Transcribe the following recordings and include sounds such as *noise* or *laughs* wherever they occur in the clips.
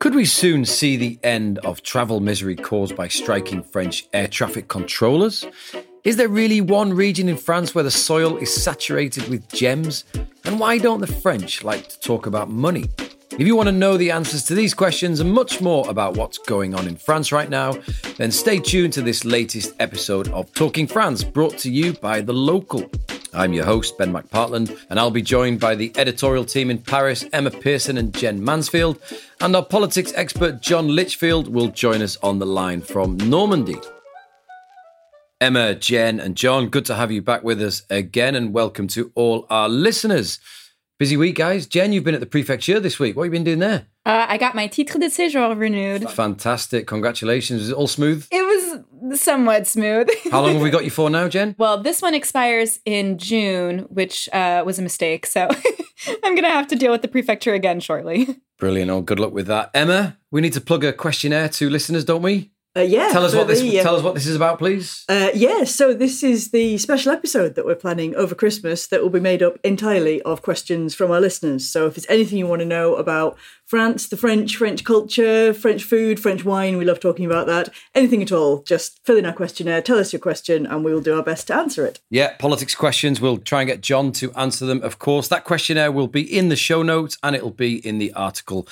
Could we soon see the end of travel misery caused by striking French air traffic controllers? Is there really one region in France where the soil is saturated with gems? And why don't the French like to talk about money? If you want to know the answers to these questions and much more about what's going on in France right now, then stay tuned to this latest episode of Talking France, brought to you by The Local. I'm your host, Ben McPartland, and I'll be joined by the editorial team in Paris, Emma Pearson and Gen Mansfield, and our politics expert, John Lichfield, will join us on the line from Normandy. Emma, Gen, and John, good to have you back with us again, and welcome to all our listeners. Busy week, guys. Gen, you've been at the prefecture this week. What have you been doing there? Uh, I got my titre de séjour renewed. Fantastic. Congratulations. Is it all smooth? It somewhat smooth. *laughs* How long have we got you for now, Gen? well, this one expires in June, which uh, was a mistake. So *laughs* I'm going to have to deal with the prefecture again shortly. *laughs* Brilliant. Oh, good luck with that. Emma, we need to plug a questionnaire to listeners, don't we? Uh, yeah. Tell us what this the, uh, tell us what this is about, please. Uh, yeah, so this is the special episode that we're planning over Christmas that will be made up entirely of questions from our listeners. So if there's anything you want to know about France, the French, French culture, French food, French wine, we love talking about that. Anything at all, just fill in our questionnaire, tell us your question, and we will do our best to answer it. Yeah, politics questions. We'll try and get John to answer them, of course. That questionnaire will be in the show notes and it'll be in the article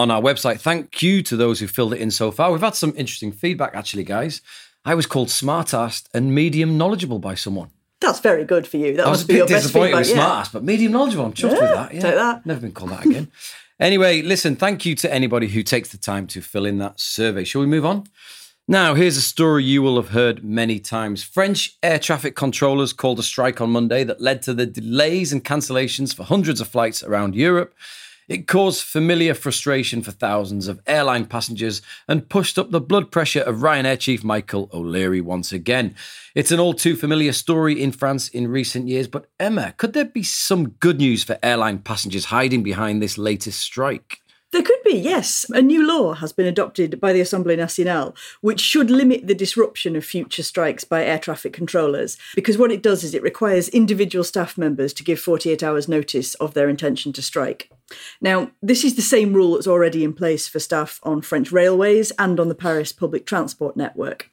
on our website. Thank you to those who filled it in so far. We've had some interesting feedback, actually, guys. I was called smartass and medium knowledgeable by someone. That's very good for you. That I was a bit disappointed feedback. with yeah. smartass, but medium knowledgeable. I'm chuffed with that. Yeah, take that. Never been called that again. *laughs* anyway, listen, thank you to anybody who takes the time to fill in that survey. Shall we move on? Now, here's a story you will have heard many times. French air traffic controllers called a strike on Monday that led to the delays and cancellations for hundreds of flights around Europe. It caused familiar frustration for thousands of airline passengers and pushed up the blood pressure of Ryanair chief Michael O'Leary once again. It's an all too familiar story in France in recent years, but Emma, could there be some good news for airline passengers hiding behind this latest strike? There could be, yes. A new law has been adopted by the Assemblée Nationale, which should limit the disruption of future strikes by air traffic controllers. Because what it does is it requires individual staff members to give 48 hours' notice of their intention to strike. Now, this is the same rule that's already in place for staff on French railways and on the Paris public transport network.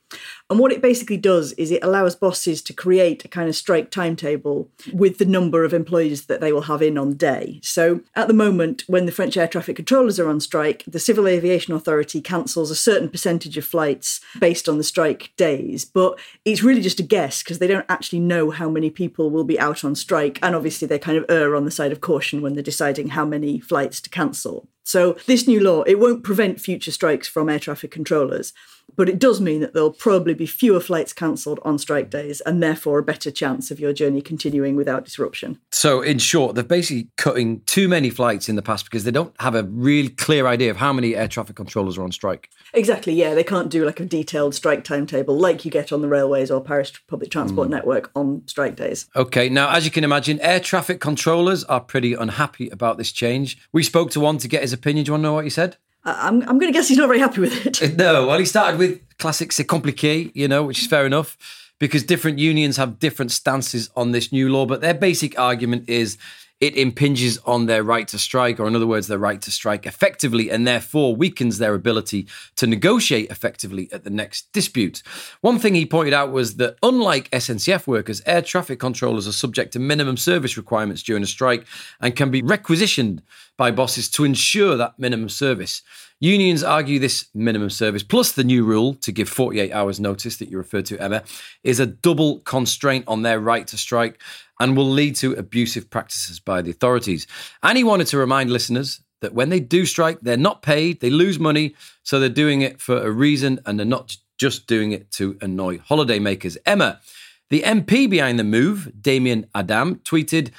And what it basically does is it allows bosses to create a kind of strike timetable with the number of employees that they will have in on day. So at the moment, when the French air traffic controllers are on strike, the Civil Aviation Authority cancels a certain percentage of flights based on the strike days. But it's really just a guess because they don't actually know how many people will be out on strike. And obviously, they kind of err on the side of caution when they're deciding how many flights to cancel. So this new law, it won't prevent future strikes from air traffic controllers, but it does mean that there'll probably be fewer flights cancelled on strike days and therefore a better chance of your journey continuing without disruption. So, in short, they're basically cutting too many flights in the past because they don't have a real clear idea of how many air traffic controllers are on strike. Exactly, yeah. They can't do like a detailed strike timetable like you get on the railways or Paris public transport hmm. network on strike days. Okay, now as you can imagine, air traffic controllers are pretty unhappy about this change. We spoke to one to get his opinion. Do you want to know what he said? I'm, I'm going to guess he's not very happy with it. *laughs* No, well, he started with classic c'est compliqué, you know, which is fair enough because different unions have different stances on this new law. But their basic argument is it impinges on their right to strike, or in other words, their right to strike effectively, and therefore weakens their ability to negotiate effectively at the next dispute. One thing he pointed out was that unlike SNCF workers, air traffic controllers are subject to minimum service requirements during a strike and can be requisitioned by bosses to ensure that minimum service. Unions argue this minimum service, plus the new rule to give 48 hours notice that you referred to, Emma, is a double constraint on their right to strike and will lead to abusive practices by the authorities. And he wanted to remind listeners that when they do strike, they're not paid, they lose money, so they're doing it for a reason and they're not just doing it to annoy holidaymakers. Emma, the MP behind the move, Damien Adam, tweeted,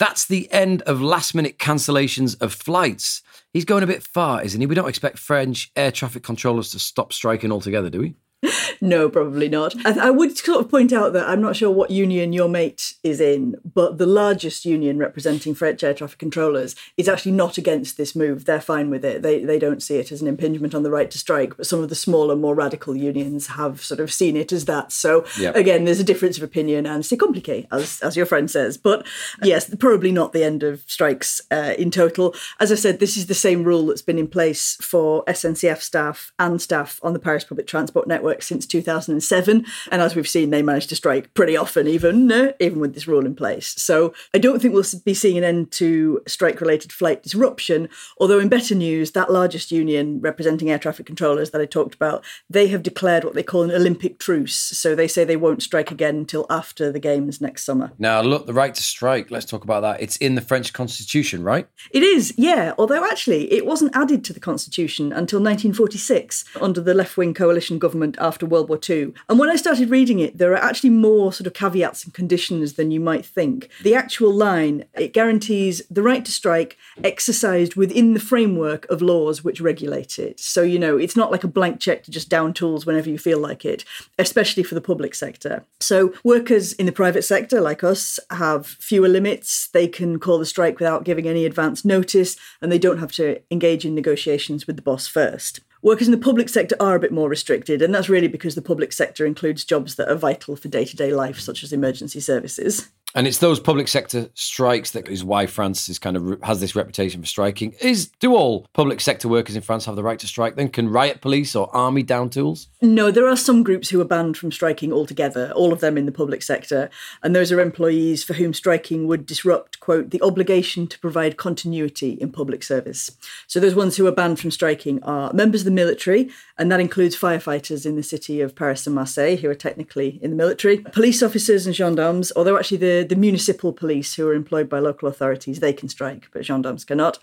That's the end of last minute cancellations of flights. He's going a bit far, isn't he? We don't expect French air traffic controllers to stop striking altogether, do we? *laughs* No, probably not. I, I, would sort of point out that I'm not sure what union your mate is in, but the largest union representing French air traffic controllers is actually not against this move. They're fine with it. They they don't see it as an impingement on the right to strike. But some of the smaller, more radical unions have sort of seen it as that. So yep. again, there's a difference of opinion, and c'est compliqué, as as your friend says. But yes, probably not the end of strikes uh, in total. As I said, this is the same rule that's been in place for SNCF staff and staff on the Paris public transport network since 2007. And as we've seen, they managed to strike pretty often, even, uh, even with this rule in place. So I don't think we'll be seeing an end to strike related flight disruption. Although, in better news, that largest union representing air traffic controllers that I talked about, they have declared what they call an Olympic truce. So they say they won't strike again until after the Games next summer. Now, look, the right to strike, let's talk about that. It's in the French constitution, right? It is, yeah. Although actually, it wasn't added to the constitution until 1946 under the left wing coalition government after World War II. And when I started reading it, there are actually more sort of caveats and conditions than you might think. The actual line, it guarantees the right to strike exercised within the framework of laws which regulate it. So, you know, it's not like a blank check to just down tools whenever you feel like it, especially for the public sector. So, workers in the private sector, like us, have fewer limits. They can call the strike without giving any advance notice, and they don't have to engage in negotiations with the boss first. Workers in the public sector are a bit more restricted, and that's really because the public sector includes jobs that are vital for day to day life, such as emergency services. And it's those public sector strikes that is why France is kind of has this reputation for striking. Is do all public sector workers in France have the right to strike? Then can riot police or army down tools? No, there are some groups who are banned from striking altogether. All of them in the public sector, and those are employees for whom striking would disrupt quote the obligation to provide continuity in public service. So those ones who are banned from striking are members of the military, and that includes firefighters in the city of Paris and Marseille who are technically in the military, police officers and gendarmes. Although actually the the, municipal police who are employed by local authorities, they can strike, but gendarmes cannot.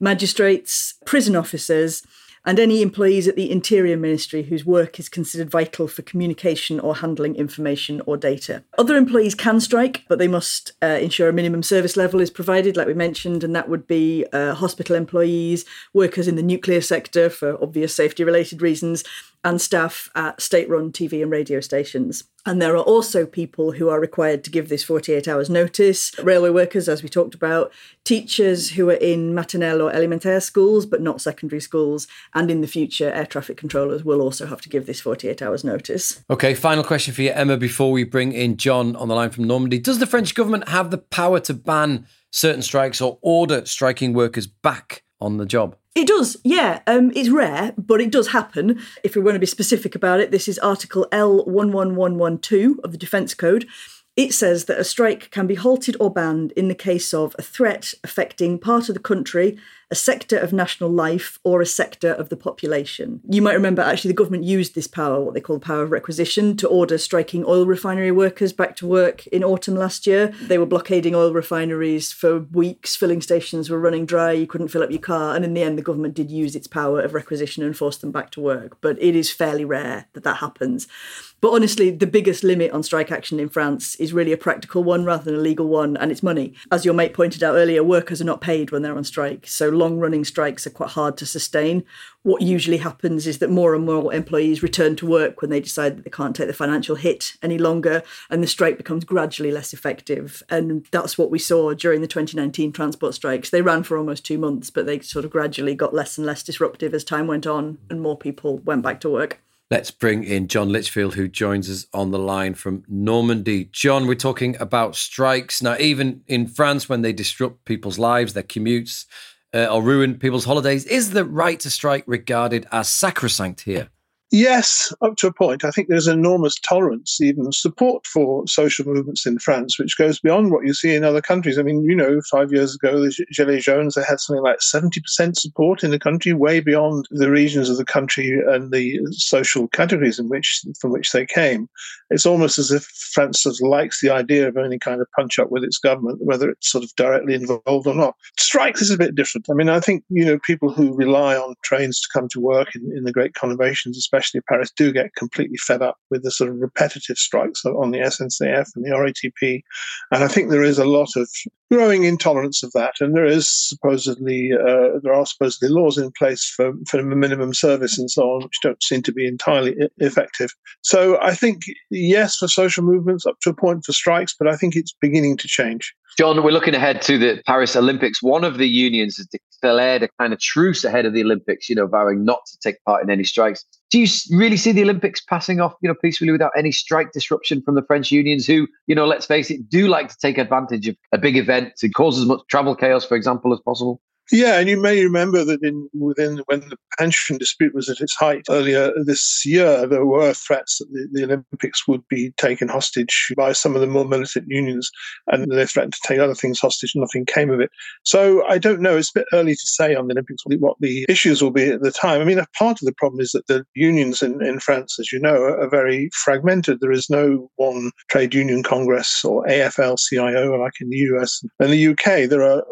Magistrates, prison officers, and any employees at the Interior Ministry whose work is considered vital for communication or handling information or data. Other employees can strike, but they must uh, ensure a minimum service level is provided, like we mentioned, and that would be uh, hospital employees, workers in the nuclear sector for obvious safety related reasons, and staff at state run TV and radio stations. And there are also people who are required to give this 48 hours notice railway workers, as we talked about, teachers who are in maternelle or élémentaire schools, but not secondary schools. And in the future, air traffic controllers will also have to give this 48 hours notice. Okay, final question for you, Emma, before we bring in John on the line from Normandy. Does the French government have the power to ban certain strikes or order striking workers back on the job? It does, yeah. Um, it's rare, but it does happen. If we want to be specific about it, this is Article L11112 of the Defence Code. It says that a strike can be halted or banned in the case of a threat affecting part of the country, a sector of national life, or a sector of the population. You might remember actually the government used this power, what they call the power of requisition, to order striking oil refinery workers back to work in autumn last year. They were blockading oil refineries for weeks, filling stations were running dry, you couldn't fill up your car, and in the end, the government did use its power of requisition and force them back to work. But it is fairly rare that that happens. But honestly, the biggest limit on strike action in France is really a practical one rather than a legal one, and it's money. As your mate pointed out earlier, workers are not paid when they're on strike, so long running strikes are quite hard to sustain. What usually happens is that more and more employees return to work when they decide that they can't take the financial hit any longer, and the strike becomes gradually less effective. And that's what we saw during the 2019 transport strikes. They ran for almost two months, but they sort of gradually got less and less disruptive as time went on, and more people went back to work. Let's bring in John Lichfield, who joins us on the line from Normandy. John, we're talking about strikes. Now, even in France, when they disrupt people's lives, their commutes, uh, or ruin people's holidays, is the right to strike regarded as sacrosanct here? Yes, up to a point. I think there's enormous tolerance, even support for social movements in France, which goes beyond what you see in other countries. I mean, you know, five years ago, the Gilets Jaunes, they had something like 70% support in the country, way beyond the regions of the country and the social categories in which from which they came. It's almost as if France sort of likes the idea of any kind of punch up with its government, whether it's sort of directly involved or not. Strikes is a bit different. I mean, I think, you know, people who rely on trains to come to work in, in the great conurbations, especially especially Paris, do get completely fed up with the sort of repetitive strikes on the SNCF and the RATP. And I think there is a lot of growing intolerance of that. And there is supposedly, uh, there are supposedly laws in place for, for minimum service and so on, which don't seem to be entirely effective. So I think, yes, for social movements, up to a point for strikes, but I think it's beginning to change. John, we're looking ahead to the Paris Olympics. One of the unions has declared a kind of truce ahead of the Olympics, you know, vowing not to take part in any strikes. Do you really see the Olympics passing off, you know, peacefully without any strike disruption from the French unions who, you know, let's face it, do like to take advantage of a big event to cause as much travel chaos, for example, as possible? Yeah, and you may remember that in within when the pension dispute was at its height earlier this year, there were threats that the, the, Olympics would be taken hostage by some of the more militant unions, and they threatened to take other things hostage. Nothing came of it. So I don't know. It's a bit early to say on the Olympics what the issues will be at the time. I mean, a part of the problem is that the unions in, in France, as you know, are, very fragmented. There is no one trade union congress or AFL-CIO like in the US. In the UK, there are,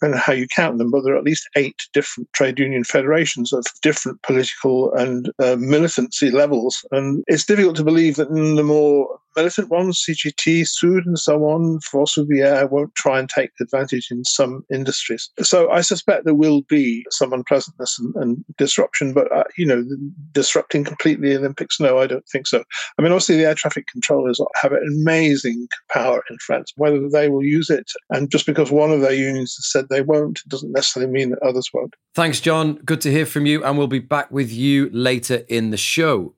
don't know how you count them them, but there are at least eight different trade union federations of different political and uh, militancy levels. And it's difficult to believe that in the more militant ones, CGT, SUD, and so on, Force Ouvrière, won't try and take advantage in some industries. So I suspect there will be some unpleasantness and, and disruption, but, uh, you know, disrupting completely the Olympics, no, I don't think so. I mean, obviously, the air traffic controllers have an amazing power in France. Whether they will use it, and just because one of their unions has said they won't, doesn't necessarily mean that others won't. Thanks, John. Good to hear from you, and we'll be back with you later in the show.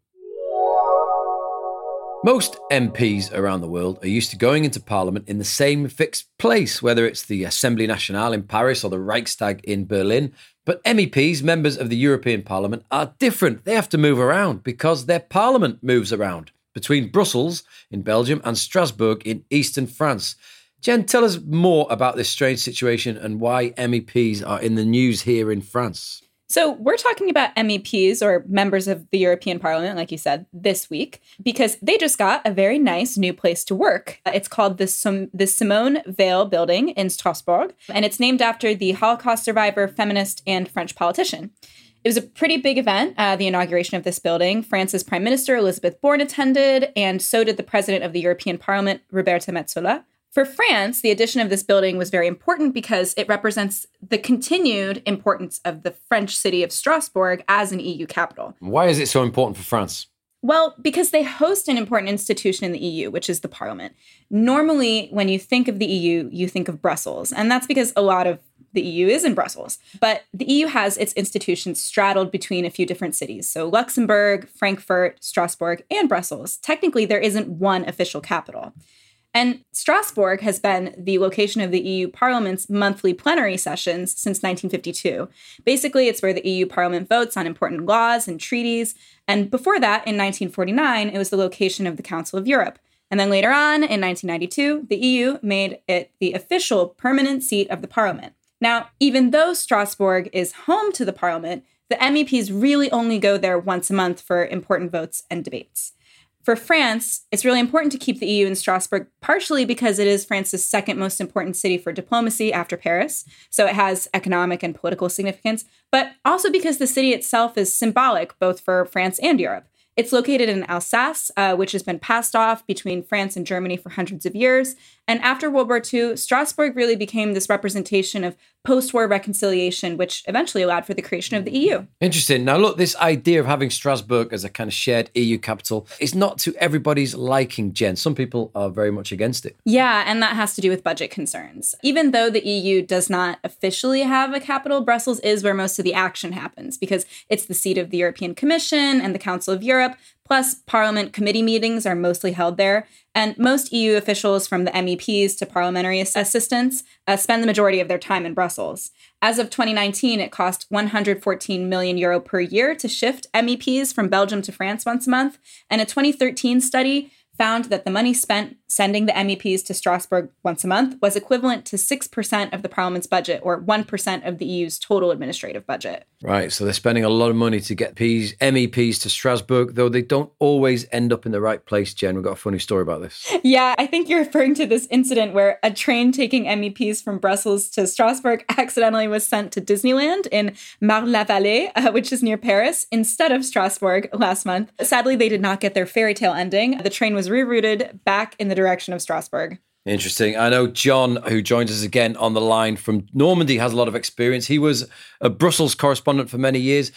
Most MPs around the world are used to going into Parliament in the same fixed place, whether it's the Assemblée Nationale in Paris or the Reichstag in Berlin. But MEPs, members of the European Parliament, are different. They have to move around because their Parliament moves around between Brussels in Belgium and Strasbourg in eastern France. Gen, tell us more about this strange situation and why MEPs are in the news here in France. So, we're talking about MEPs or members of the European Parliament, like you said, this week, because they just got a very nice new place to work. It's called the, Sim- the Simone Veil Building in Strasbourg, and it's named after the Holocaust survivor, feminist, and French politician. It was a pretty big event, uh, the inauguration of this building. France's Prime Minister Elisabeth Borne attended, and so did the President of the European Parliament, Roberta Metsola. For France, the addition of this building was very important because it represents the continued importance of the French city of Strasbourg as an EU capital. Why is it so important for France? Well, because they host an important institution in the EU, which is the parliament. Normally, when you think of the EU, you think of Brussels, and that's because a lot of the EU is in Brussels. But the EU has its institutions straddled between a few different cities. So Luxembourg, Frankfurt, Strasbourg, and Brussels. Technically, there isn't one official capital. And Strasbourg has been the location of the EU Parliament's monthly plenary sessions since 1952. Basically, it's where the EU Parliament votes on important laws and treaties. And before that, in 1949, it was the location of the Council of Europe. And then later on, in 1992, the EU made it the official permanent seat of the Parliament. Now, even though Strasbourg is home to the Parliament, the MEPs really only go there once a month for important votes and debates. For France, it's really important to keep the EU in Strasbourg, partially because it is France's second most important city for diplomacy after Paris. So it has economic and political significance, but also because the city itself is symbolic both for France and Europe. It's located in Alsace, uh, which has been passed off between France and Germany for hundreds of years. And after World War II, Strasbourg really became this representation of post war reconciliation, which eventually allowed for the creation of the EU. Interesting. Now, look, this idea of having Strasbourg as a kind of shared EU capital is not to everybody's liking, Gen. Some people are very much against it. Yeah, and that has to do with budget concerns. Even though the EU does not officially have a capital, Brussels is where most of the action happens because it's the seat of the European Commission and the Council of Europe. Plus, Parliament committee meetings are mostly held there, and most EU officials, from the MEPs to parliamentary assistants, uh, spend the majority of their time in Brussels. As of 2019, it cost 114 million euro per year to shift MEPs from Belgium to France once a month, and a 2013 study found that the money spent sending the MEPs to Strasbourg once a month was equivalent to 6% of the Parliament's budget or 1% of the EU's total administrative budget. Right, so they're spending a lot of money to get P's, MEPs to Strasbourg, though they don't always end up in the right place, Gen. We've got a funny story about this. Yeah, I think you're referring to this incident where a train taking MEPs from Brussels to Strasbourg accidentally was sent to Disneyland in Marne-la-Vallée, uh, which is near Paris, instead of Strasbourg last month. Sadly, they did not get their fairy tale ending. The train was rerouted back in the direction of Strasbourg. Interesting. I know John, who joins us again on the line from Normandy, has a lot of experience. He was a Brussels correspondent for many years.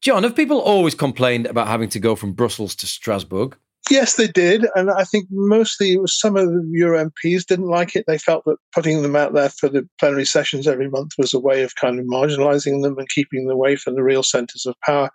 John, have people always complained about having to go from Brussels to Strasbourg? Yes, they did. And I think mostly some of the Euro MPs didn't like it. They felt that putting them out there for the plenary sessions every month was a way of kind of marginalizing them and keeping them away from the real centers of power.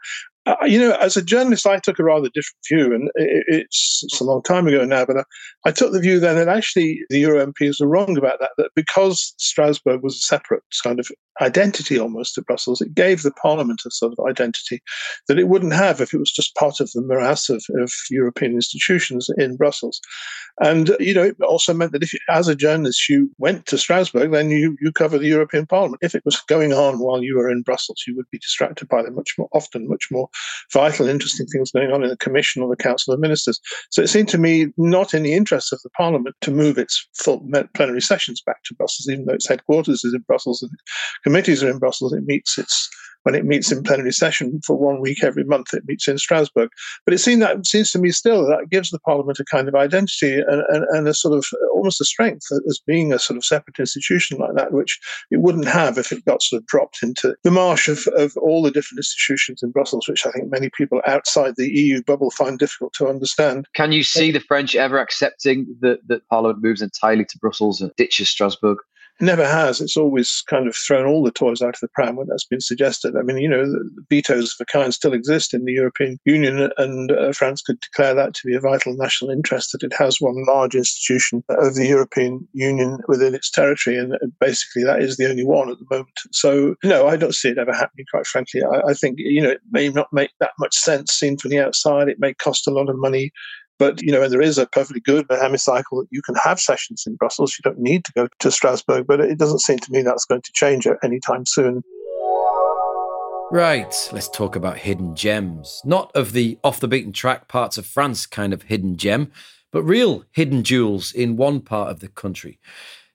Uh, you know, as a journalist, I took a rather different view, and it, it's, it's, a long time ago now. But I, I, took the view then that actually the Euro MPs were wrong about that. That because Strasbourg was a separate kind of identity almost to Brussels, it gave the Parliament a sort of identity that it wouldn't have if it was just part of the morass of, of European institutions in Brussels. And you know, it also meant that if, you, as a journalist, you went to Strasbourg, then you you cover the European Parliament. If it was going on while you were in Brussels, you would be distracted by the much more often, much more vital, interesting things going on in the Commission or the Council of Ministers. So it seemed to me not in the interest of the Parliament to move its full plenary sessions back to Brussels, even though its headquarters is in Brussels and committees are in Brussels. It meets its when it meets in plenary session for one week every month, it meets in Strasbourg. But it seems that seems to me still that gives the Parliament a kind of identity and, and, and a sort of almost a strength as being a sort of separate institution like that, which it wouldn't have if it got sort of dropped into the marsh of, of all the different institutions in Brussels, which I think many people outside the EU bubble find difficult to understand. Can you see the French ever accepting that, that Parliament moves entirely to Brussels and ditches Strasbourg? Never has. It's always kind of thrown all the toys out of the pram when that's been suggested. I mean, you know, the vetoes of a kind still exist in the European Union, and uh, France could declare that to be a vital national interest that it has one large institution of the European Union within its territory, and basically that is the only one at the moment. So, no, I don't see it ever happening, quite frankly. I, I think, you know, it may not make that much sense seen from the outside. It may cost a lot of money. But you know, and there is a perfectly good hemicycle that you can have sessions in Brussels. You don't need to go to Strasbourg, but it doesn't seem to me that's going to change anytime soon. Right, let's talk about hidden gems. Not of the off the beaten track parts of France kind of hidden gem, but real hidden jewels in one part of the country.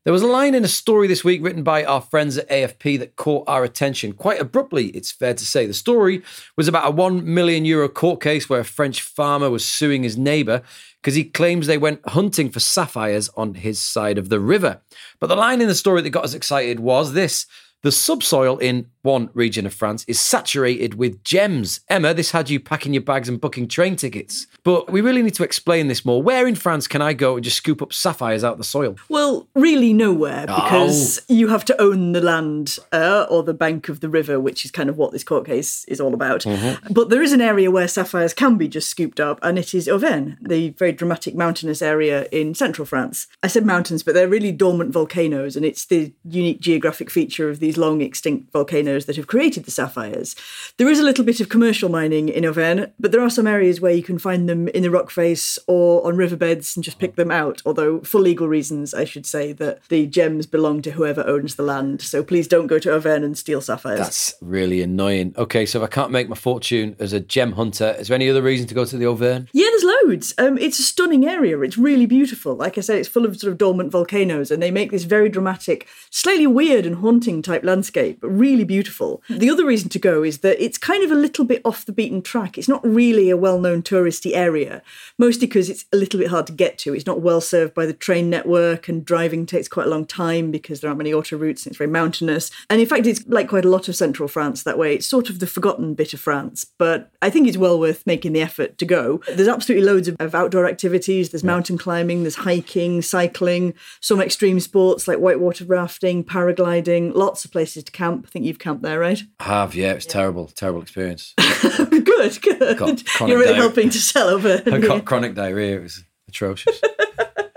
There was a line in a story this week written by our friends at AFP that caught our attention quite abruptly, it's fair to say. The story was about a 1 million euro court case where a French farmer was suing his neighbour because he claims they went hunting for sapphires on his side of the river. But the line in the story that got us excited was this the subsoil in one region of France is saturated with gems. Emma, this had you packing your bags and booking train tickets. But we really need to explain this more. Where in France can I go and just scoop up sapphires out of the soil? Well, really nowhere because oh. you have to own the land uh, or the bank of the river, which is kind of what this court case is all about. Mm-hmm. But there is an area where sapphires can be just scooped up, and it is Auvergne, the very dramatic mountainous area in central France. I said mountains, but they're really dormant volcanoes, and it's the unique geographic feature of these long extinct volcanoes that have created the sapphires. There is a little bit of commercial mining in Auvergne, but there are some areas where you can find them in the rock face or on riverbeds and just pick them out. Although, for legal reasons, I should say that the gems belong to whoever owns the land. So please don't go to Auvergne and steal sapphires. That's really annoying. Okay, so if I can't make my fortune as a gem hunter, is there any other reason to go to the Auvergne? Yeah, there's loads. Um, it's a stunning area. It's really beautiful. Like I said, it's full of sort of dormant volcanoes, and they make this very dramatic, slightly weird and haunting type landscape, but really beautiful beautiful. The other reason to go is that it's kind of a little bit off the beaten track. It's not really a well known touristy area, mostly because it's a little bit hard to get to. It's not well served by the train network, and driving takes quite a long time because there aren't many auto routes and it's very mountainous. And in fact, it's like quite a lot of central France that way. It's sort of the forgotten bit of France, but I think it's well worth making the effort to go. There's absolutely loads of, of outdoor activities. There's mountain climbing, there's hiking, cycling, some extreme sports like whitewater rafting, paragliding, lots of places to camp. I think you've camped there, right? I have, yeah. It was terrible, terrible experience. *laughs* good, good. You're really helping to sell Auvergne. *laughs* I got chronic diarrhea. It was atrocious. *laughs*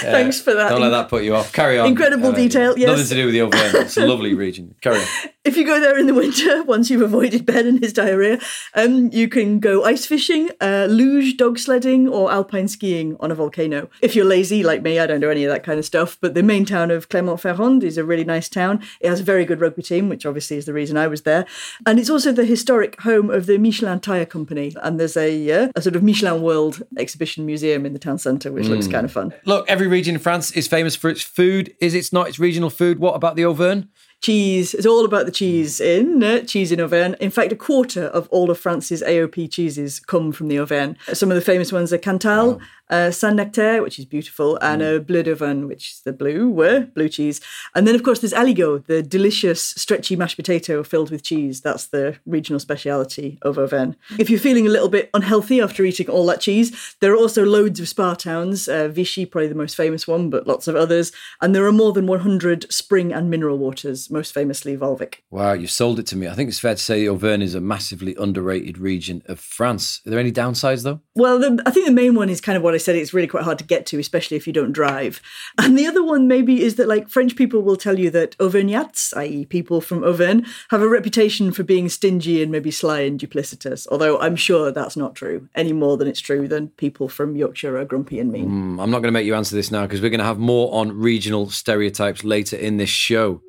Thanks for that. Don't let that put you off. Carry on. Incredible Uh, detail, yes. Nothing to do with the Auvergne. It's a lovely *laughs* region. Carry on. If you go there in the winter, *laughs* once you've avoided Ben and his diarrhea, um, you can go ice fishing, uh, luge, dog sledding, or alpine skiing on a volcano. If you're lazy like me, I don't do any of that kind of stuff. But the main town of Clermont-Ferrand is a really nice town. It has a very good rugby team, which obviously is the reason I was there. And it's also the historic home of the Michelin Tire Company. And there's a, uh, a sort of Michelin World exhibition museum in the town centre, which looks kind of fun. Look, every region in France is famous for its food. Is it not its regional food? What about the Auvergne? cheese. It's all about the cheese in uh, cheese in Auvergne. In fact, a quarter of all of France's AOP cheeses come from the Auvergne. Some of the famous ones are Cantal, uh, Saint Nectaire, which is beautiful, and a Bleu d'Auvergne, which is the blue uh, blue cheese. And then, of course, there's Aligot, the delicious stretchy mashed potato filled with cheese. That's the regional speciality of Auvergne. If you're feeling a little bit unhealthy after eating all that cheese, there are also loads of spa towns. Uh, Vichy, probably the most famous one, but lots of others. And there are more than 100 spring and mineral waters, most famously Volvic. Wow, you've sold it to me. I think it's fair to say Auvergne is a massively underrated region of France. Are there any downsides, though? Well, the, I think the main one is kind of what I said. It's really quite hard to get to, especially if you don't drive. And the other one maybe is that like French people will tell you that Auvergnats, i.e., people from Auvergne, have a reputation for being stingy and maybe sly and duplicitous. Although I'm sure that's not true any more than it's true than people from Yorkshire are grumpy and mean. Hmm, I'm not going to make you answer this now because we're going to have more on regional stereotypes later in this show.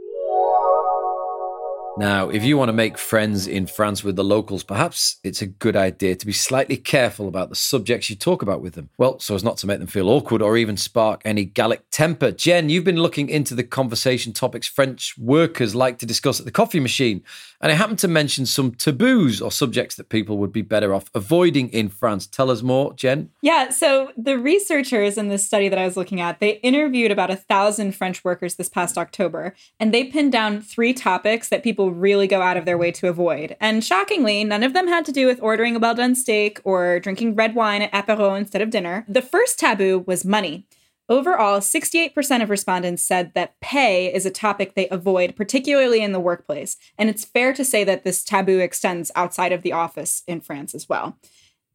Now, if you want to make friends in France with the locals, perhaps it's a good idea to be slightly careful about the subjects you talk about with them. Well, so as not to make them feel awkward or even spark any Gallic temper. Gen, you've been looking into the conversation topics French workers like to discuss at the coffee machine, and I happened to mention some taboos or subjects that people would be better off avoiding in France. Tell us more, Gen. Yeah, so the researchers in this study that I was looking at, they interviewed about a thousand French workers this past October, and they pinned down three topics that people really go out of their way to avoid. And shockingly, none of them had to do with ordering a well done steak or drinking red wine at apéro instead of dinner. The first taboo was money. Overall, 68% of respondents said that pay is a topic they avoid, particularly in the workplace. And it's fair to say that this taboo extends outside of the office in France as well.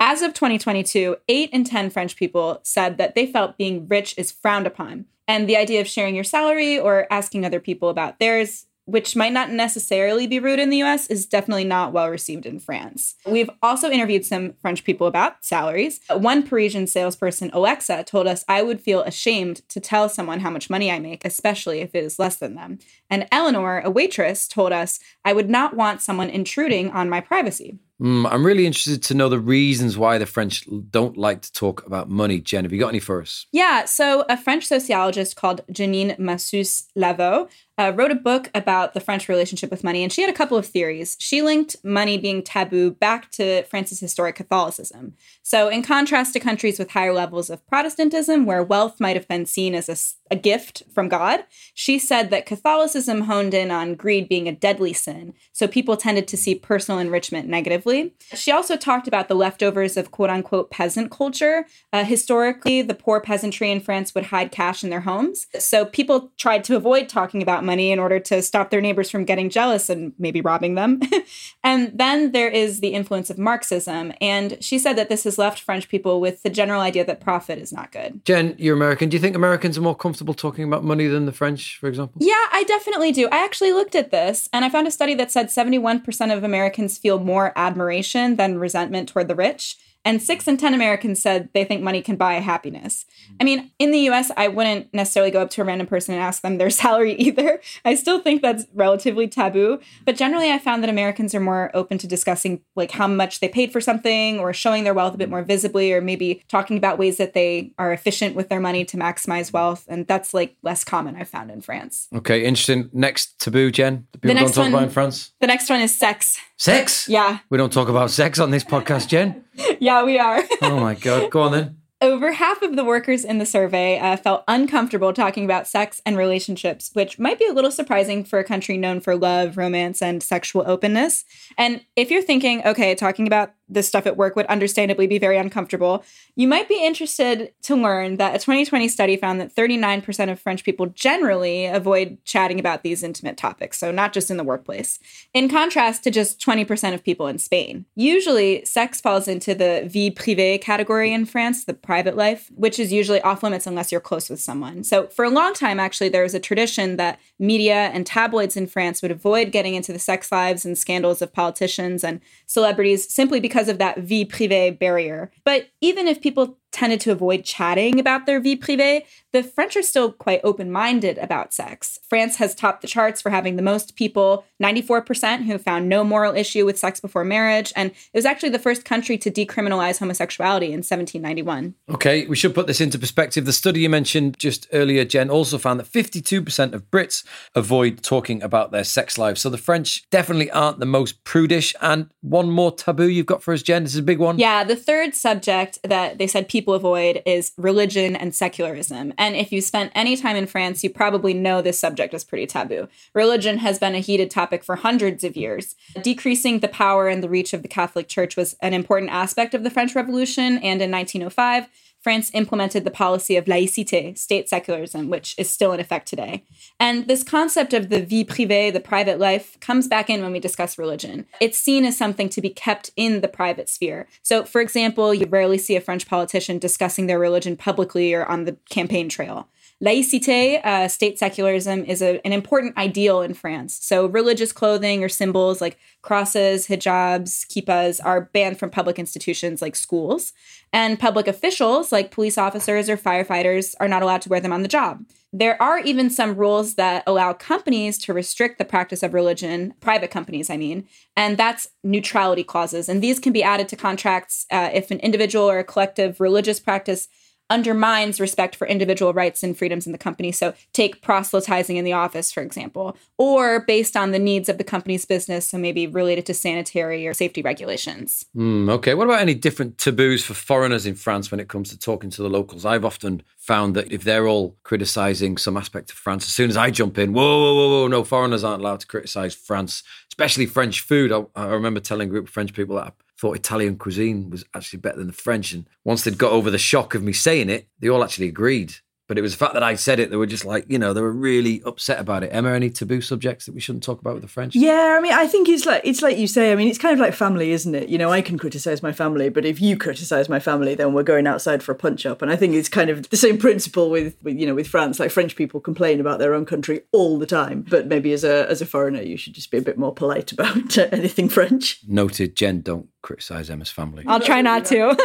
As of 2022, 8 in 10 French people said that they felt being rich is frowned upon. And the idea of sharing your salary or asking other people about theirs which might not necessarily be rude in the US, is definitely not well received in France. We've also interviewed some French people about salaries. One Parisian salesperson, Alexa, told us I would feel ashamed to tell someone how much money I make, especially if it is less than them. And Eleanor, a waitress, told us I would not want someone intruding on my privacy. Mm, I'm really interested to know the reasons why the French don't like to talk about money. Gen, have you got any for us? Yeah, so a French sociologist called Janine Mossuz-Lavau uh, wrote a book about the French relationship with money, and she had a couple of theories. She linked money being taboo back to France's historic Catholicism. So, in contrast to countries with higher levels of Protestantism, where wealth might have been seen as a, a gift from God, she said that Catholicism honed in on greed being a deadly sin. So, people tended to see personal enrichment negatively. She also talked about the leftovers of quote unquote peasant culture. Uh, historically, the poor peasantry in France would hide cash in their homes. So, people tried to avoid talking about money in order to stop their neighbors from getting jealous and maybe robbing them. *laughs* and then there is the influence of Marxism. And she said that this has left French people with the general idea that profit is not good. Gen, you're American. Do you think Americans are more comfortable talking about money than the French, for example? Yeah, I definitely do. I actually looked at this and I found a study that said 71% of Americans feel more admiration than resentment toward the rich. And six in 10 Americans said they think money can buy happiness. I mean, in the US, I wouldn't necessarily go up to a random person and ask them their *laughs* salary either. I still think that's relatively taboo. But generally, I found that Americans are more open to discussing like how much they paid for something or showing their wealth a bit more visibly or maybe talking about ways that they are efficient with their money to maximize wealth. And that's like less common, I've found in France. Okay, interesting. Next taboo, Gen, that people don't next talk one- about in France? The next one is sex. Sex? Yeah. We don't talk about sex on this podcast, Gen. *laughs* Yeah, we are. *laughs* Oh my God. Go on then. Over half of the workers in the survey uh, felt uncomfortable talking about sex and relationships, which might be a little surprising for a country known for love, romance, and sexual openness. And if you're thinking, okay, talking about this stuff at work would understandably be very uncomfortable, you might be interested to learn that a 2020 study found that 39% of French people generally avoid chatting about these intimate topics, so not just in the workplace, in contrast to just 20% of people in Spain. Usually, sex falls into the vie privée category in France, the private life, which is usually off limits unless you're close with someone. So, for a long time, actually, there was a tradition that media and tabloids in France would avoid getting into the sex lives and scandals of politicians and celebrities simply because of that vie privée barrier. But even if people tended to avoid chatting about their vie privée, the French are still quite open minded about sex. France has topped the charts for having the most people, 94%, who found no moral issue with sex before marriage. And it was actually the first country to decriminalize homosexuality in 1791. Okay, we should put this into perspective. The study you mentioned just earlier, Gen, also found that 52% of Brits avoid talking about their sex lives. So the French definitely aren't the most prudish. And one more taboo you've got for us, Gen. This is a big one. Yeah, the third subject that they said people avoid is religion and secularism. And if you spent any time in France, you probably know this subject is pretty taboo. Religion has been a heated topic for hundreds of years. Decreasing the power and the reach of the Catholic Church was an important aspect of the French Revolution, and in 1905, France implemented the policy of laïcité, state secularism, which is still in effect today. And this concept of the vie privée, the private life, comes back in when we discuss religion. It's seen as something to be kept in the private sphere. So, for example, you rarely see a French politician discussing their religion publicly or on the campaign trail. Laïcité, uh, state secularism, is a, an important ideal in France. So, religious clothing or symbols like crosses, hijabs, kippas are banned from public institutions like schools. And public officials like police officers or firefighters are not allowed to wear them on the job. There are even some rules that allow companies to restrict the practice of religion, private companies, I mean, and that's neutrality clauses. And these can be added to contracts uh, if an individual or a collective religious practice undermines respect for individual rights and freedoms in the company. So, take proselytizing in the office, for example, or based on the needs of the company's business, so maybe related to sanitary or safety regulations. Mm, okay. What about any different taboos for foreigners in France when it comes to talking to the locals? I've often found that if they're all criticizing some aspect of France, as soon as I jump in, whoa, whoa, whoa, whoa, no, foreigners aren't allowed to criticize France, especially French food. I, I remember telling a group of French people that thought Italian cuisine was actually better than the French. And once they'd got over the shock of me saying it, they all actually agreed. But it was the fact that I said it, they were just like, you know, they were really upset about it. Emma, any taboo subjects that we shouldn't talk about with the French? Yeah, I mean, I think it's like it's like you say. I mean, it's kind of like family, isn't it? You know, I can criticize my family, but if you criticize my family, then we're going outside for a punch up. And I think it's kind of the same principle with, with you know, with France. Like French people complain about their own country all the time, but maybe as a as a foreigner, you should just be a bit more polite about uh, anything French. Noted, Gen. Don't criticize Emma's family. I'll try not to.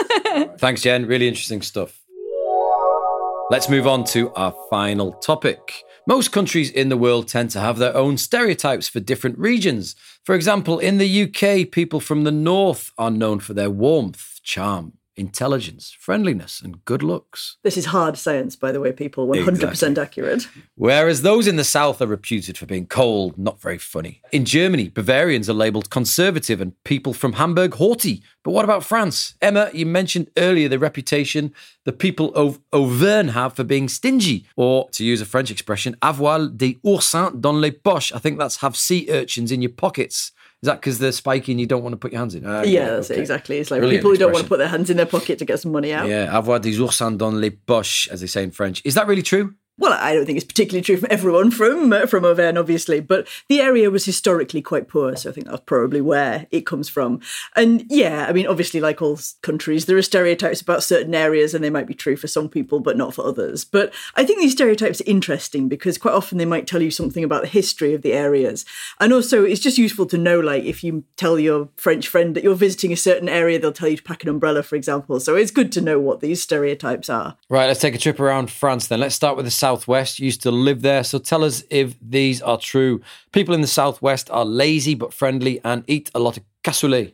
Thanks, Gen. Really interesting stuff. Let's move on to our final topic. Most countries in the world tend to have their own stereotypes for different regions. For example, in the UK, people from the north are known for their warmth, charm, intelligence, friendliness, and good looks. This is hard science, by the way, people. 100% Exactly. accurate. Whereas those in the south are reputed for being cold, not very funny. In Germany, Bavarians are labelled conservative and people from Hamburg haughty. But what about France? Emma, you mentioned earlier the reputation the people of Auvergne have for being stingy, or to use a French expression, avoir des oursins dans les poches. I think that's have sea urchins in your pockets. Is that because they're spiky and you don't want to put your hands in? Ah, yeah, that's it, exactly. It's like Brilliant people who don't want to put their hands in their pocket to get some money out. Yeah, avoir des oursins dans les poches, as they say in French. Is that really true? Well, I don't think it's particularly true for everyone from uh, from Auvergne, obviously, but the area was historically quite poor, so I think that's probably where it comes from. And yeah, I mean, obviously, like all countries, there are stereotypes about certain areas, and they might be true for some people, but not for others. But I think these stereotypes are interesting because quite often they might tell you something about the history of the areas, and also it's just useful to know, like, if you tell your French friend that you're visiting a certain area, they'll tell you to pack an umbrella, for example. So it's good to know what these stereotypes are. Right, let's take a trip around France then. Let's start with the southwest. Used to live there, so tell us if these are true. People in the southwest are lazy but friendly and eat a lot of cassoulet.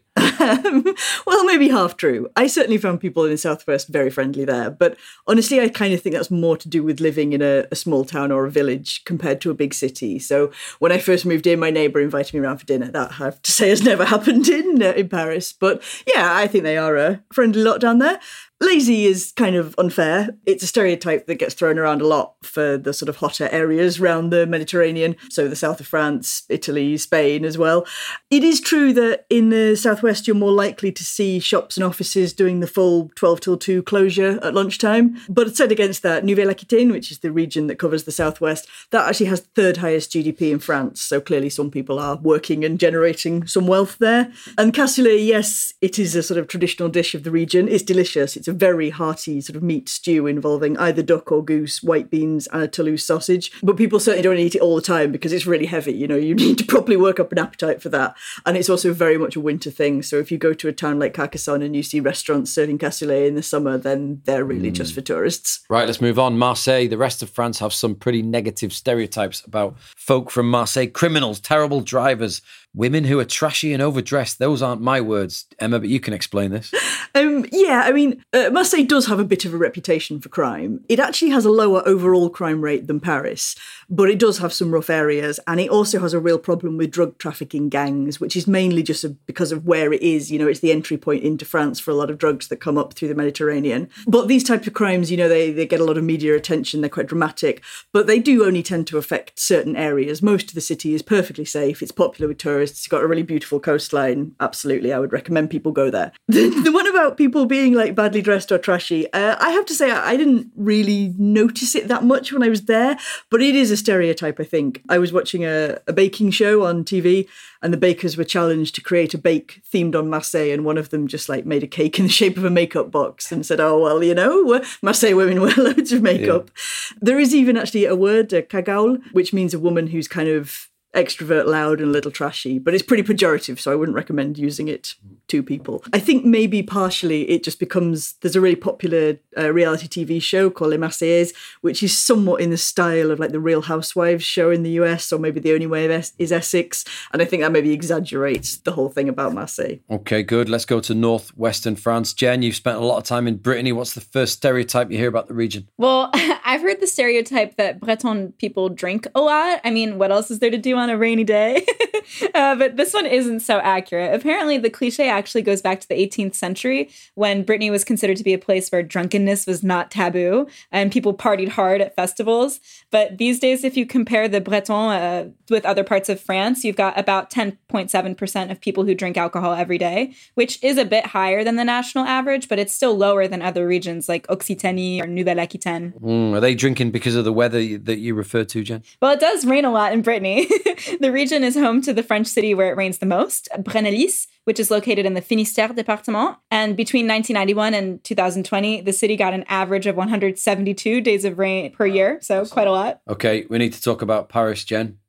Well, maybe half true. I certainly found people in the southwest very friendly there, but honestly, I kind of think that's more to do with living in a, a small town or a village compared to a big city. So when I first moved in, my neighbour invited me around for dinner. That I have to say has never *laughs* happened in uh, in Paris, but yeah, I think they are a friendly lot down there. Lazy is kind of unfair. It's a stereotype that gets thrown around a lot for the sort of hotter areas around the Mediterranean, so the south of France, Italy, Spain as well. It is true that in the southwest southwest, you're more likely to see shops and offices doing the full 12 till 2 closure at lunchtime. But said against that, Nouvelle Aquitaine, which is the region that covers the southwest, that actually has third highest GDP in France. So clearly, some people are working and generating some wealth there. And cassoulet, yes, it is a sort of traditional dish of the region. It's delicious. It's a very hearty sort of meat stew involving either duck or goose, white beans, and a Toulouse sausage. But people certainly don't eat it all the time because it's really heavy. You know, you *laughs* need to properly work up an appetite for that. And it's also very much a winter thing. So if you go to a town like Carcassonne and you see restaurants serving cassoulet in the summer, then they're really just hmm. for tourists. Right, let's move on. Marseille, the rest of France have some pretty negative stereotypes about folk from Marseille criminals, terrible drivers, women who are trashy and overdressed. Those aren't my words, Emma, but you can explain this. *laughs* Um, yeah, I mean, uh, Marseille does have a bit of a reputation for crime. It actually has a lower overall crime rate than Paris, but it does have some rough areas, and it also has a real problem with drug trafficking gangs, which is mainly just a, because of where it is. You know, it's the entry point into France for a lot of drugs that come up through the Mediterranean. But these types of crimes, you know, they, they get a lot of media attention, they're quite dramatic, but they do only tend to affect certain areas. Most of the city is perfectly safe, it's popular with tourists, it's got a really beautiful coastline. Absolutely, I would recommend people go there. *laughs* The, the one about people being like badly dressed or trashy, uh, I have to say, I didn't really notice it that much when I was there, but it is a stereotype, I think. I was watching a, a baking show on TV and the bakers were challenged to create a bake themed on Marseille, and one of them just like made a cake in the shape of a makeup box and said, "Oh well, you know, Marseille women *laughs* wear loads of makeup." Yeah. There is even actually a word, a cagole, which means a woman who's kind of extrovert, loud, and a little trashy, but it's pretty pejorative, so I wouldn't recommend using it to people. I think maybe partially it just becomes there's a really popular uh, reality TV show called Les Marseillaises, which is somewhat in the style of like the Real Housewives show in the US, or maybe The Only Way is Essex, and I think that maybe exaggerates the whole thing about Marseille. Okay, good. Let's go to northwestern France. Gen, you've spent a lot of time in Brittany. What's the first stereotype you hear about the region? Well, *laughs* I've heard the stereotype that Breton people drink a lot. I mean, what else is there to do on a rainy day? *laughs* uh, but this one isn't so accurate. Apparently, the cliche actually goes back to the 18th century when Brittany was considered to be a place where drunkenness was not taboo and people partied hard at festivals. But these days, if you compare the Breton uh, with other parts of France, you've got about 10.7% of people who drink alcohol every day, which is a bit higher than the national average, but it's still lower than other regions like Occitanie or Nouvelle Aquitaine. Mm, are they drinking because of the weather that you refer to, Gen? Well, it does rain a lot in Brittany. *laughs* *laughs* the region is home to the French city where it rains the most, Brennilis, which is located in the Finistère department. And between 1991 and 2020, the city got an average of 172 days of rain per year. So quite a lot. Okay, we need to talk about Paris, Gen.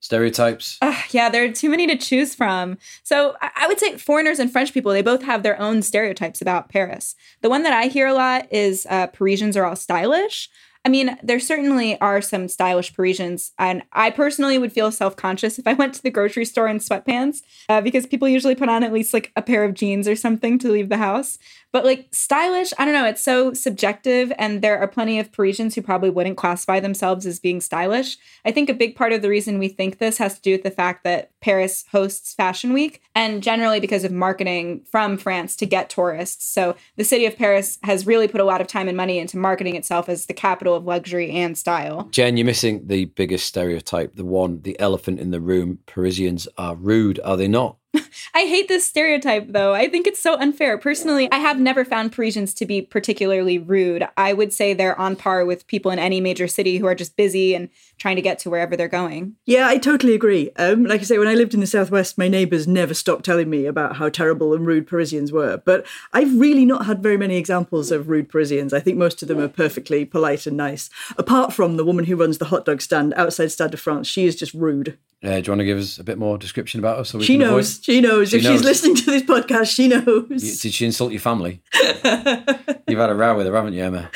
Stereotypes? Uh, yeah, there are too many to choose from. So I would say foreigners and French people, they both have their own stereotypes about Paris. The one that I hear a lot is uh, Parisians are all stylish. I mean, there certainly are some stylish Parisians, and I personally would feel self conscious if I went to the grocery store in sweatpants uh, because people usually put on at least like a pair of jeans or something to leave the house. But like stylish, I don't know, it's so subjective, and there are plenty of Parisians who probably wouldn't classify themselves as being stylish. I think a big part of the reason we think this has to do with the fact that Paris hosts Fashion Week, and generally because of marketing from France to get tourists. So the city of Paris has really put a lot of time and money into marketing itself as the capital of luxury and style. Gen, you're missing the biggest stereotype, the one, the elephant in the room. Parisians are rude, are they not? *laughs* I hate this stereotype though. I think it's so unfair. Personally, I have never found Parisians to be particularly rude. I would say they're on par with people in any major city who are just busy and trying to get to wherever they're going. Yeah, I totally agree. Um, like I say, when I lived in the southwest, my neighbours never stopped telling me about how terrible and rude Parisians were. But I've really not had very many examples of rude Parisians. I think most of them are perfectly polite and nice. Apart from the woman who runs the hot dog stand outside Stade de France, she is just rude. Uh, do you want to give us a bit more description about her? So she knows. Avoid? She knows. She if knows. she's listening to this podcast, she knows. Did she insult your family? *laughs* You've had a row with her, haven't you, Emma?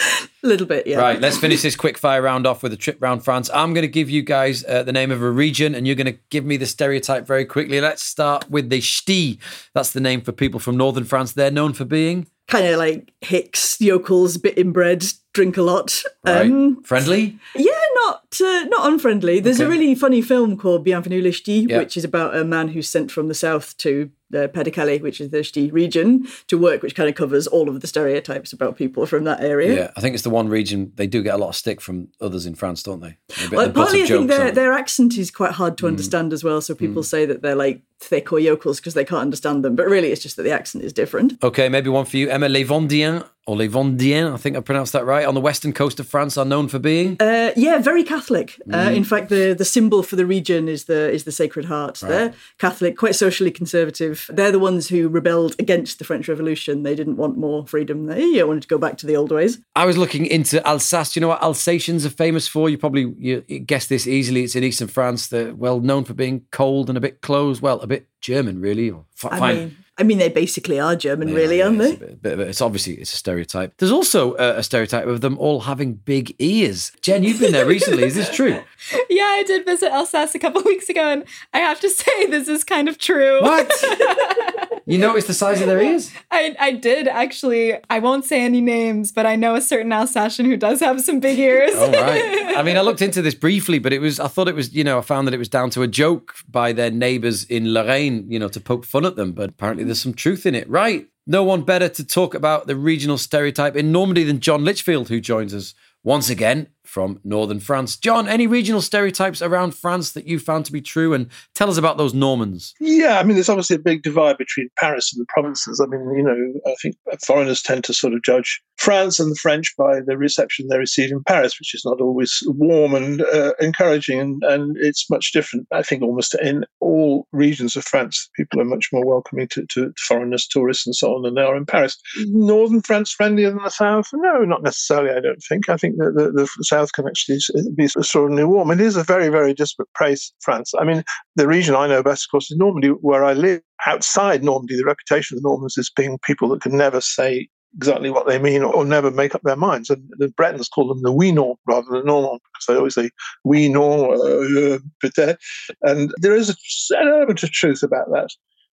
A *laughs* little bit, yeah. Right, let's finish this quick fire round off with a trip round France. I'm going to give you guys uh, the name of a region and you're going to give me the stereotype very quickly. Let's start with the Ch'ti. That's the name for people from northern France. They're known for being kind of like hicks, yokels, bit inbred, drink a lot. Right. Um, Friendly? Yeah, not uh, not unfriendly. There's okay. a really funny film called Bienvenue les Ch'tis, yep. which is about a man who's sent from the south to the Pas-de-Calais, which is the Ch'ti region, to work, which kind of covers all of the stereotypes about people from that area. Yeah, I think it's the one region they do get a lot of stick from others in France, don't they? Bit, well, partly I think their, their accent is quite hard to mm. understand as well. So people mm. say that they're like thick or yokels because they can't understand them. But really, it's just that the accent is different. Okay, maybe one for you, Emma. Les Vendéens or Les Vendéens, I think I pronounced that right, on the western coast of France are known for being? Uh, yeah, very Catholic. Uh, in fact, the, the symbol for the region is the is the Sacred Heart. They're Catholic, quite socially conservative. They're the ones who rebelled against the French Revolution. They didn't want more freedom. They wanted to go back to the old ways. I was looking into Alsace. Do you know what Alsatians are famous for? You probably you guess this easily. It's in eastern France. They're well known for being cold and a bit closed. Well, a bit German, really. Or fi- I mean, I mean, they basically are German, really, Yeah, aren't it's they? a bit- bit it's obviously it's a stereotype. There's also a, a stereotype of them all having big ears. Gen, you've been there recently. Is this true? *laughs* Yeah, I did visit Alsace a couple *laughs* weeks ago, and I have to say this is kind of true. What? *laughs* you noticed the size of their ears? *laughs* I, I did actually. I won't say any names, but I know a certain Alsatian who does have some big ears. Oh right. *laughs* I mean, I looked into this briefly, but it was I thought it was you know I found that it was down to a joke by their neighbours in Lorraine, you know, to poke fun at them. But apparently, there's some truth in it. Right. No one better to talk about the regional stereotype in Normandy than John Lichfield, who joins us once again from northern France. John, any regional stereotypes around France that you found to be true, and tell us about those Normans. Yeah, I mean, there's obviously a big divide between Paris and the provinces. I mean, you know, I think foreigners tend to sort of judge France and the French by the reception they receive in Paris, which is not always warm and uh, encouraging, and, and it's much different. I think almost in all regions of France, people are much more welcoming to, to foreigners, tourists, and so on than they are in Paris. Northern France friendlier than the South? No, not necessarily. I don't think. I think that the, the South can actually be extraordinarily warm. It is a very, very disparate place, France. I mean, the region I know best, of course, is Normandy, where I live. Outside Normandy, the reputation of the Normans is being people that can never say exactly what they mean or, or never make up their minds. And the Bretons call them the oui non rather than normand because they always say oui non, uh, peut-être. And there is a, an element of truth about that.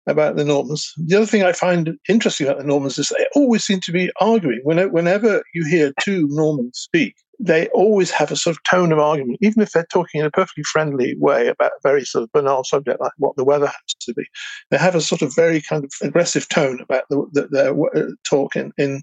About the Normans. The other thing I find interesting about the Normans is they always seem to be arguing. Whenever you hear two Normans speak, they always have a sort of tone of argument, even if they're talking in a perfectly friendly way about a very sort of banal subject like what the weather has to be. They have a sort of very kind of aggressive tone about the, the, their uh, talk in, in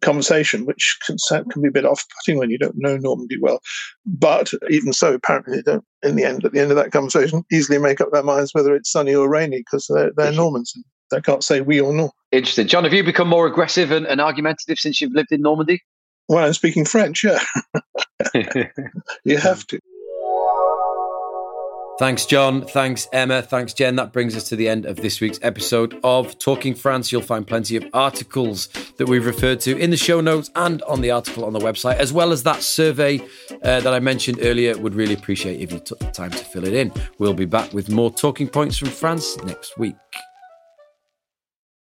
conversation, which can, can be a bit off-putting when you don't know Normandy well. But even so, apparently they don't, in the end, at the end of that conversation, easily make up their minds whether it's sunny or rainy because they're, they're Normans. They can't say we or not. Interesting. John, have you become more aggressive and, and argumentative since you've lived in Normandy? Well, I'm speaking French, yeah. *laughs* you have to. Thanks, John. Thanks, Emma. Thanks, Gen. That brings us to the end of this week's episode of Talking France. You'll find plenty of articles that we've referred to in the show notes and on the article on the website, as well as that survey uh, that I mentioned earlier. Would really appreciate if you took the time to fill it in. We'll be back with more talking points from France next week.